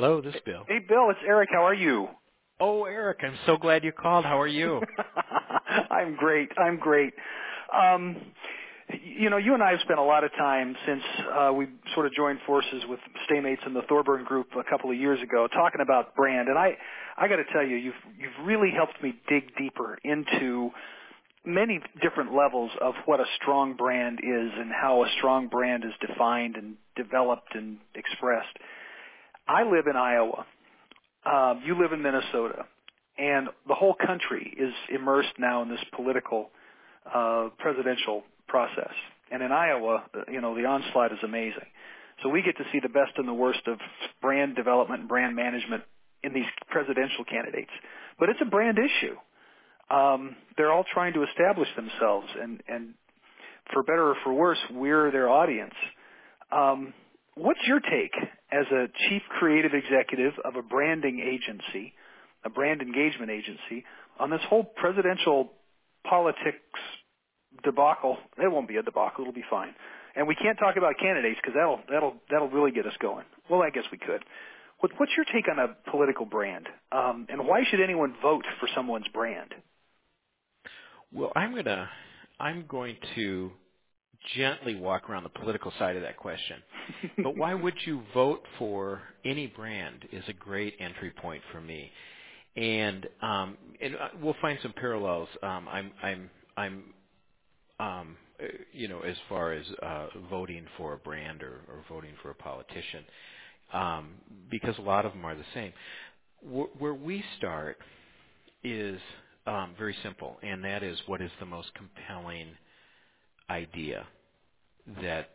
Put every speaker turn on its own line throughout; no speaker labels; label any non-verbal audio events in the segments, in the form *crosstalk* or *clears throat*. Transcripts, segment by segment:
Hello, this is Bill.
Hey, Bill, it's Eric. How are you?
Oh, Eric, I'm so glad you called. How are you? *laughs*
I'm great. I'm great. Um, you know, you and I have spent a lot of time since uh, we sort of joined forces with Stamats and the Thorburn Group a couple of years ago, talking about brand. And I, I got to tell you, you've you've really helped me dig deeper into many different levels of what a strong brand is and how a strong brand is defined and developed and expressed. I live in Iowa. Um, you live in Minnesota, and the whole country is immersed now in this political uh, presidential process. And in Iowa, uh, you know, the onslaught is amazing. So we get to see the best and the worst of brand development and brand management in these presidential candidates. But it's a brand issue. Um, they're all trying to establish themselves, and and for better or for worse, we're their audience. Um, what's your take as a chief creative executive of a branding agency, a brand engagement agency, on this whole presidential politics debacle? It won't be a debacle; it'll be fine. And we can't talk about candidates because that'll that'll that'll really get us going. Well, I guess we could. What, what's your take on a political brand, um, and why should anyone vote for someone's brand?
Well, I'm gonna I'm going to gently walk around the political side of that question. but why would you vote for any brand is a great entry point for me. And um and uh, we'll find some parallels. Um I'm I'm I'm um you know as far as uh voting for a brand or, or voting for a politician um because a lot of them are the same. Where, where we start is um, very simple, and that is what is the most compelling idea that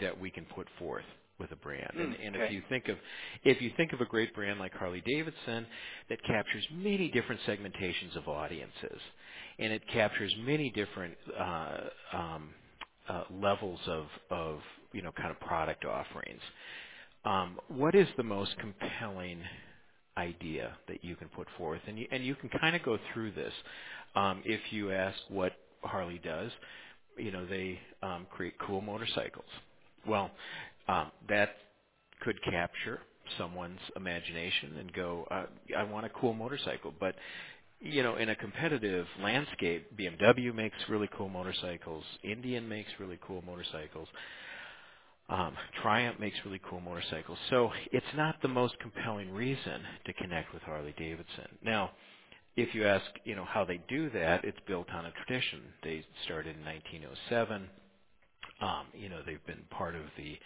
that we can put forth with a brand.
Mm,
and, and
okay.
if you think of if you think of a great brand like Harley Davidson that captures many different segmentations of audiences, and it captures many different uh, um, uh, levels of of you know kind of product offerings. Um, what is the most compelling idea that you can put forth, and you, and you can kind of go through this. Um, if you ask what Harley does, you know they um, create cool motorcycles. Well, um, that could capture someone's imagination and go, uh, I want a cool motorcycle. But you know, in a competitive landscape, BMW makes really cool motorcycles. Indian makes really cool motorcycles. Um, Triumph makes really cool motorcycles. So it's not the most compelling reason to connect with Harley Davidson. Now, if you ask, you know, how they do that, it's built on a tradition. They started in 1907. Um, you know, they've been part of the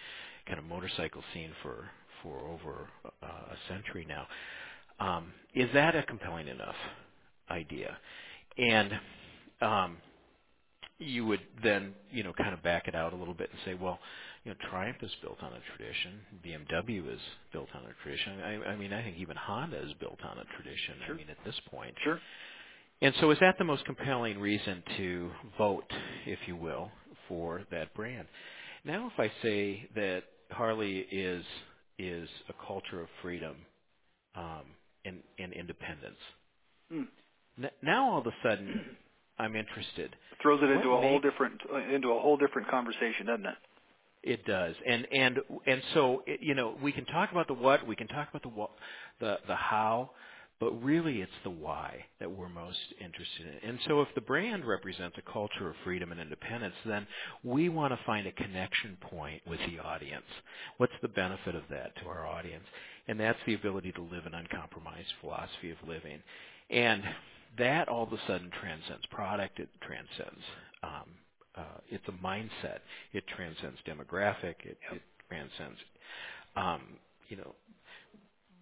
kind of motorcycle scene for for over uh, a century now. Um, is that a compelling enough idea? And um, you would then, you know, kind of back it out a little bit and say, well, you know, Triumph is built on a tradition. BMW is built on a tradition. I, I mean, I think even Honda is built on a tradition.
Sure.
I mean, at this point.
Sure.
And so, is that the most compelling reason to vote, if you will, for that brand? Now, if I say that Harley is is a culture of freedom um, and, and independence,
Mm.
n- now all of a sudden I'm interested.
Throws it
What
into a whole different uh, into a whole different conversation, doesn't it?
It does, and and and so it, you know we can talk about the what, we can talk about the what, the the how, but really it's the why that we're most interested in. And so if the brand represents a culture of freedom and independence, then we want to find a connection point with the audience. What's the benefit of that to our audience? And that's the ability to live an uncompromised philosophy of living, and that all of a sudden transcends product. It transcends um, uh, it's a mindset. It transcends demographic. It,
Yep.
it transcends, um, you know,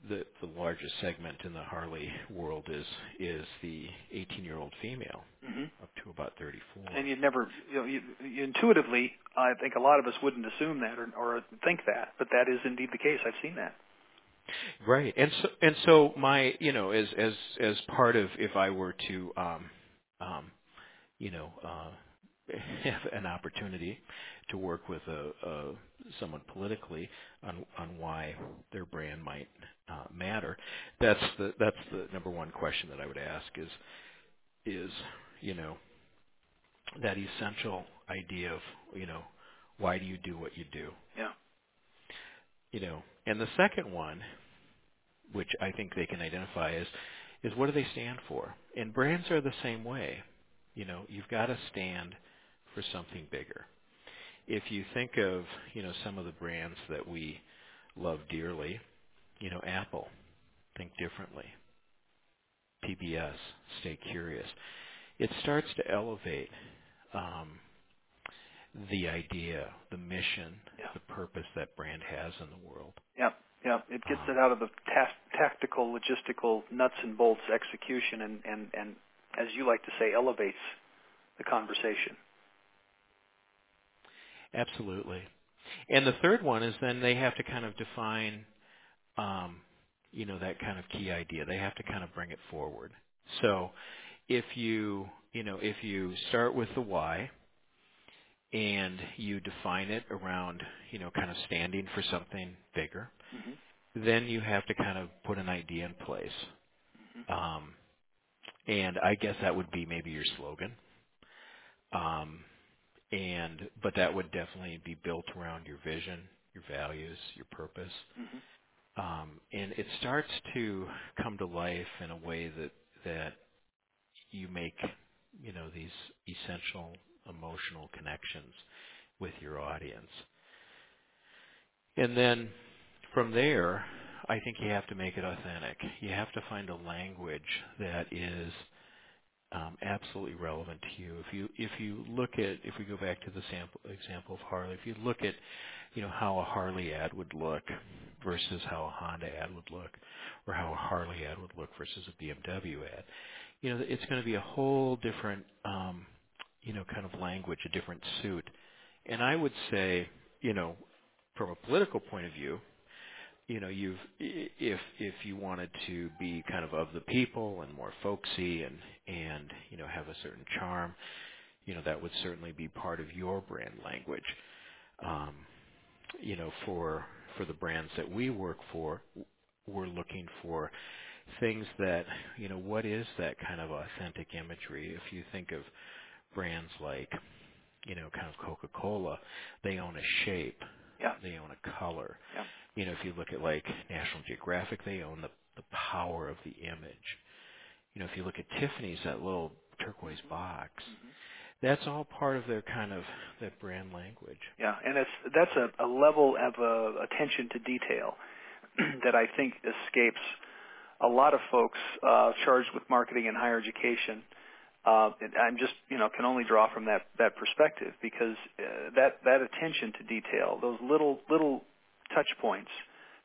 the the largest segment in the Harley world is is the 18 year old female,
hmm
up to about 34.
And you'd never, you know, you, you intuitively, I think a lot of us wouldn't assume that or, or think that, but that is indeed the case. I've seen that.
Right, and so and so my you know as as as part of if I were to um, um, you know, uh, *laughs* have an opportunity to work with a, a someone politically on on why their brand might uh, matter. That's the that's the number one question that I would ask is is you know that essential idea of you know why do you do what you do
Yeah.
You know and the second one which I think they can identify is is what do they stand for? And brands are the same way. You know, you've got to stand for something bigger. If you think of, you know, some of the brands that we love dearly, you know, Apple, think differently. PBS, stay curious. It starts to elevate um, the idea, the mission,
Yeah.
the purpose that brand has in the world.
Yep. Yep. It gets
Um,
it out of the ta- tactical, logistical, nuts and bolts execution, and and and as you like to say, elevates the conversation.
Absolutely. And the third one is then they have to kind of define, um, you know, that kind of key idea. They have to kind of bring it forward. So if you, you know, if you start with the why and you define it around, you know, kind of standing for something bigger,
hmm
then you have to kind of put an idea in place. Um, and I guess that would be maybe your slogan. Um, and but that would definitely be built around your vision, your values, your purpose,
hmm
um, and it starts to come to life in a way that that you make you know these essential emotional connections with your audience, and then from there, I think you have to make it authentic. You have to find a language that is um, absolutely relevant to you. If you if you look at if we go back to the sample example of Harley, if you look at you know how a Harley ad would look versus how a Honda ad would look, or how a Harley ad would look versus a BMW ad, you know it's going to be a whole different um, you know kind of language, a different suit. And I would say you know from a political point of view, you know you've if if you wanted to be kind of of the people and more folksy and and you know have a certain charm you know that would certainly be part of your brand language um you know for for the brands that we work for we're looking for things that you know what is that kind of authentic imagery if you think of brands like you know kind of Coca-Cola they own a shape
Yeah.
they own a color
Yeah.
you know, if you look at like National Geographic, they own the the power of the image. You know, if you look at Tiffany's, that little turquoise box, that's all part of their kind of that brand language.
Yeah, and it's that's a, a level of uh, attention to detail *clears throat* that I think escapes a lot of folks uh, charged with marketing and higher education. Uh, I'm just you know can only draw from that that perspective because uh, that that attention to detail, those little little touch points,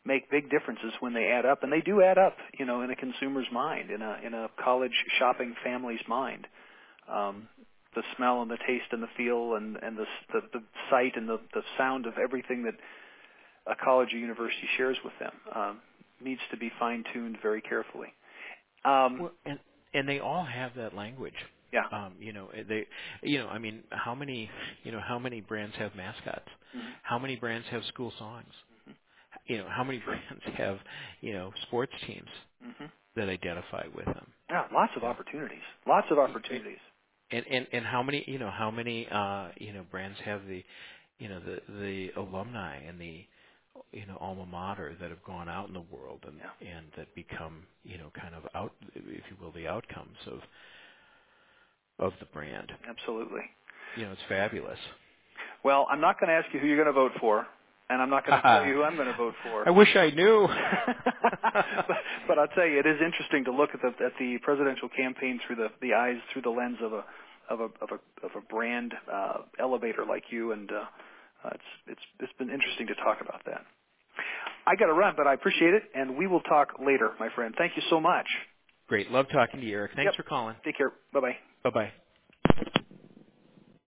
make big differences when they add up, and they do add up. You know, in a consumer's mind, in a in a college shopping family's mind. Um, the smell and the taste and the feel and and the the, the sight and the the sound of everything that a college or university shares with them um, needs to be fine tuned very carefully. Um,
Well, and and they all have that language.
yeah.
Um, you know, they, you know, I mean, how many, you know, how many brands have mascots?
Mhm.
How many brands have school songs? You know, how many *laughs* brands have, you know, sports teams
Mhm.
that identify with them?
Yeah, lots of opportunities. Lots of opportunities.
and and and how many you know how many uh you know brands have the you know the the alumni and the you know alma mater that have gone out in the world and
Yeah.
and that become you know kind of out if you will the outcomes of of the brand
Absolutely.
you know it's fabulous
Well, I'm not going to ask you who you're going to vote for, and I'm not going *laughs* to tell you who I'm going to vote for.
i wish i knew
but, *laughs* *laughs* but I'll tell you, it is interesting to look at the at the presidential campaign through the the eyes through the lens of a of a of a of a brand uh, elevator like you, and uh, uh, it's it's it's been interesting to talk about that. I got to run, but I appreciate it, and we will talk later, my friend. Thank you so much.
Great love talking to you eric thanks
Yep.
for calling
Take care. Bye bye.
bye bye